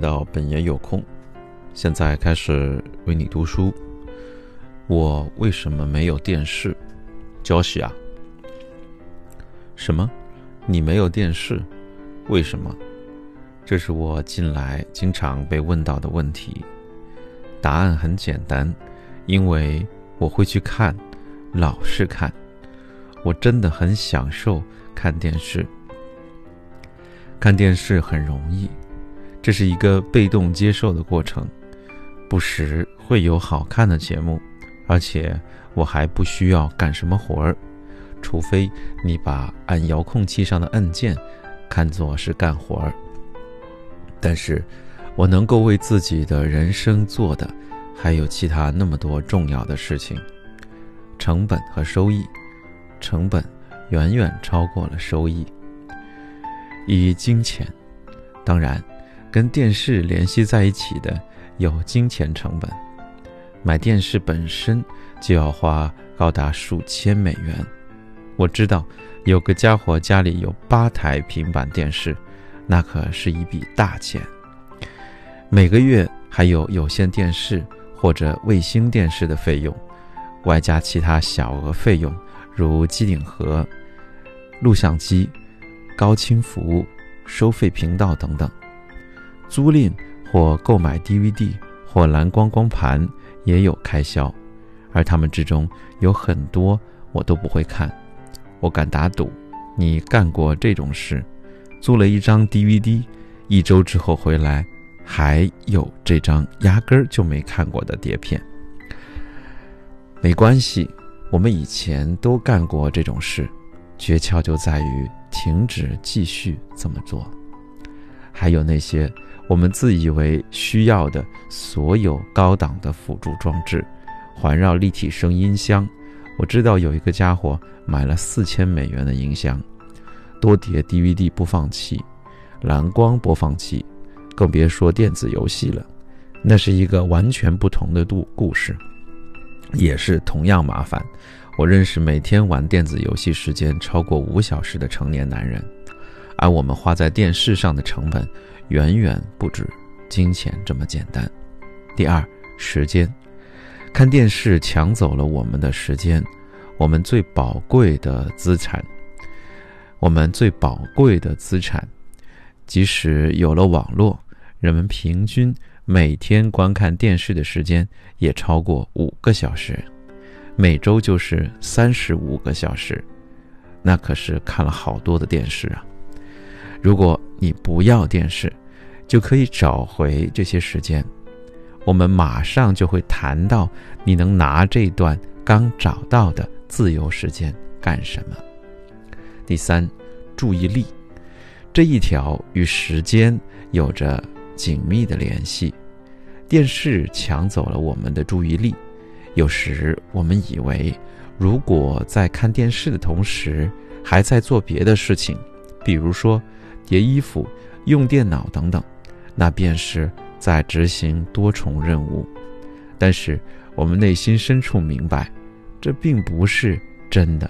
到本爷有空，现在开始为你读书。我为什么没有电视？焦喜啊？什么？你没有电视？为什么？这是我近来经常被问到的问题。答案很简单，因为我会去看，老是看。我真的很享受看电视。看电视很容易，这是一个被动接受的过程。不时会有好看的节目，而且我还不需要干什么活儿，除非你把按遥控器上的按键看作是干活儿。但是，我能够为自己的人生做的还有其他那么多重要的事情，成本和收益，成本远远超过了收益。以金钱，当然，跟电视联系在一起的有金钱成本。买电视本身就要花高达数千美元。我知道有个家伙家里有八台平板电视，那可是一笔大钱。每个月还有有线电视或者卫星电视的费用，外加其他小额费用，如机顶盒、录像机。高清服务、收费频道等等，租赁或购买 DVD 或蓝光光盘也有开销，而他们之中有很多我都不会看。我敢打赌，你干过这种事：租了一张 DVD，一周之后回来还有这张压根儿就没看过的碟片。没关系，我们以前都干过这种事，诀窍就在于。停止继续这么做。还有那些我们自以为需要的所有高档的辅助装置，环绕立体声音箱。我知道有一个家伙买了四千美元的音箱，多碟 DVD 播放器，蓝光播放器，更别说电子游戏了。那是一个完全不同的度故事，也是同样麻烦。我认识每天玩电子游戏时间超过五小时的成年男人，而我们花在电视上的成本远远不止金钱这么简单。第二，时间，看电视抢走了我们的时间，我们最宝贵的资产。我们最宝贵的资产，即使有了网络，人们平均每天观看电视的时间也超过五个小时。每周就是三十五个小时，那可是看了好多的电视啊！如果你不要电视，就可以找回这些时间。我们马上就会谈到你能拿这段刚找到的自由时间干什么。第三，注意力这一条与时间有着紧密的联系。电视抢走了我们的注意力。有时我们以为，如果在看电视的同时还在做别的事情，比如说叠衣服、用电脑等等，那便是在执行多重任务。但是我们内心深处明白，这并不是真的。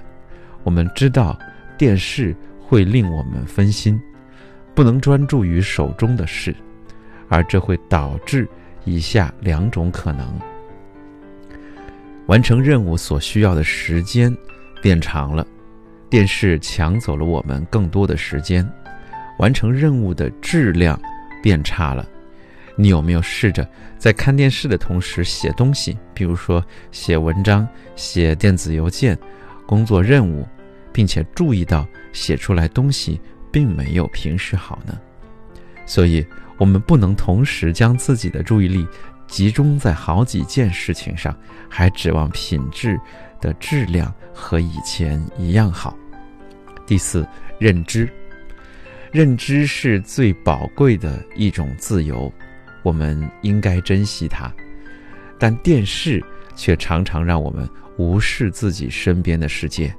我们知道电视会令我们分心，不能专注于手中的事，而这会导致以下两种可能。完成任务所需要的时间变长了，电视抢走了我们更多的时间；完成任务的质量变差了。你有没有试着在看电视的同时写东西，比如说写文章、写电子邮件、工作任务，并且注意到写出来东西并没有平时好呢？所以，我们不能同时将自己的注意力。集中在好几件事情上，还指望品质的质量和以前一样好。第四，认知，认知是最宝贵的一种自由，我们应该珍惜它。但电视却常常让我们无视自己身边的世界，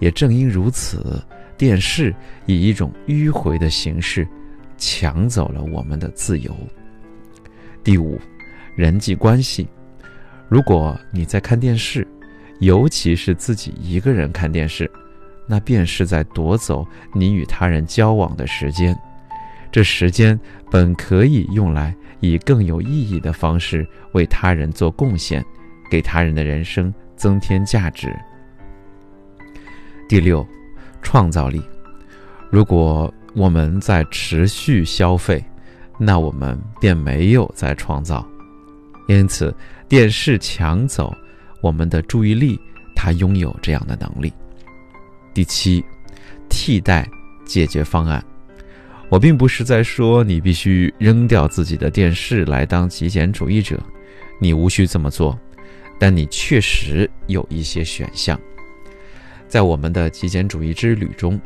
也正因如此，电视以一种迂回的形式抢走了我们的自由。第五。人际关系，如果你在看电视，尤其是自己一个人看电视，那便是在夺走你与他人交往的时间。这时间本可以用来以更有意义的方式为他人做贡献，给他人的人生增添价值。第六，创造力。如果我们在持续消费，那我们便没有在创造。因此，电视抢走我们的注意力，它拥有这样的能力。第七，替代解决方案。我并不是在说你必须扔掉自己的电视来当极简主义者，你无需这么做，但你确实有一些选项。在我们的极简主义之旅中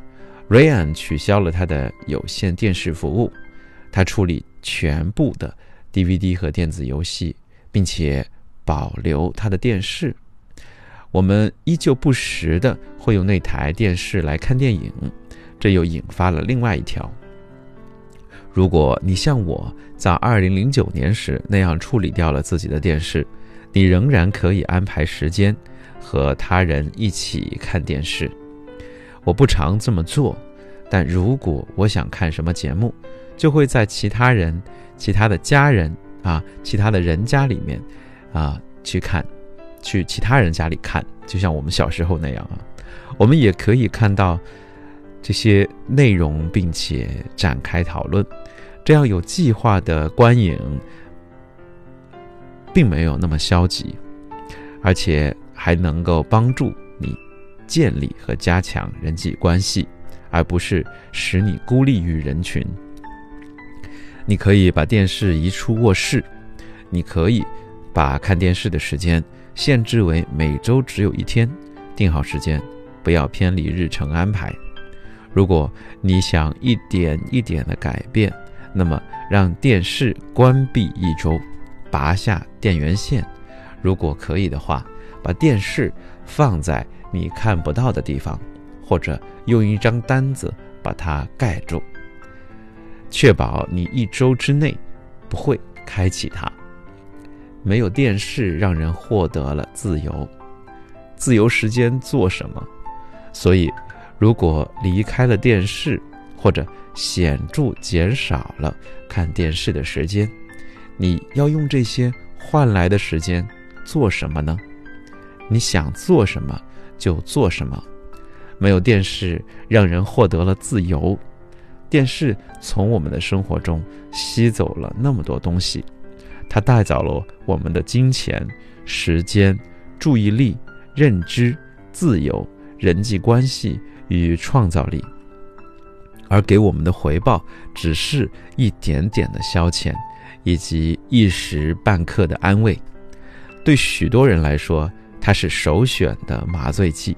，Ryan 取消了他的有线电视服务，他处理全部的 DVD 和电子游戏，并且保留他的电视。我们依旧不时的会用那台电视来看电影，这又引发了另外一条。如果你像我在2009年时那样处理掉了自己的电视，你仍然可以安排时间和他人一起看电视。我不常这么做，但如果我想看什么节目，就会在其他人、其他的家人啊、其他的人家里面啊去看，去其他人家里看，就像我们小时候那样啊。我们也可以看到。这些内容，并且展开讨论，这样有计划的观影，并没有那么消极，而且还能够帮助你建立和加强人际关系，而不是使你孤立于人群。你可以把电视移出卧室，你可以把看电视的时间限制为每周只有一天，定好时间，不要偏离日程安排。如果你想一点一点的改变，那么让电视关闭一周，拔下电源线，如果可以的话，把电视放在你看不到的地方，或者用一张单子把它盖住，确保你一周之内不会开启它。没有电视，让人获得了自由，自由时间做什么？所以。如果离开了电视，或者显著减少了看电视的时间，你要用这些换来的时间做什么呢？你想做什么就做什么。没有电视，让人获得了自由。电视从我们的生活中吸走了那么多东西，它带走了我们的金钱、时间、注意力、认知、自由、人际关系。与创造力，而给我们的回报只是一点点的消遣，以及一时半刻的安慰。对许多人来说，它是首选的麻醉剂。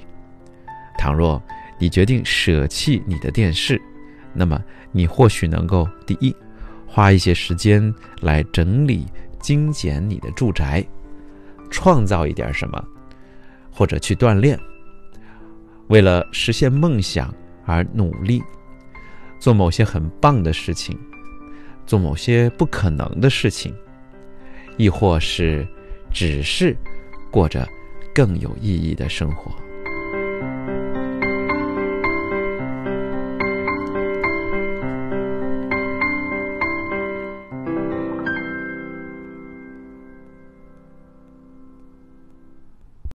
倘若你决定舍弃你的电视，那么你或许能够：第一，花一些时间来整理、精简你的住宅，创造一点什么，或者去锻炼。为了实现梦想而努力，做某些很棒的事情，做某些不可能的事情，亦或是只是过着更有意义的生活。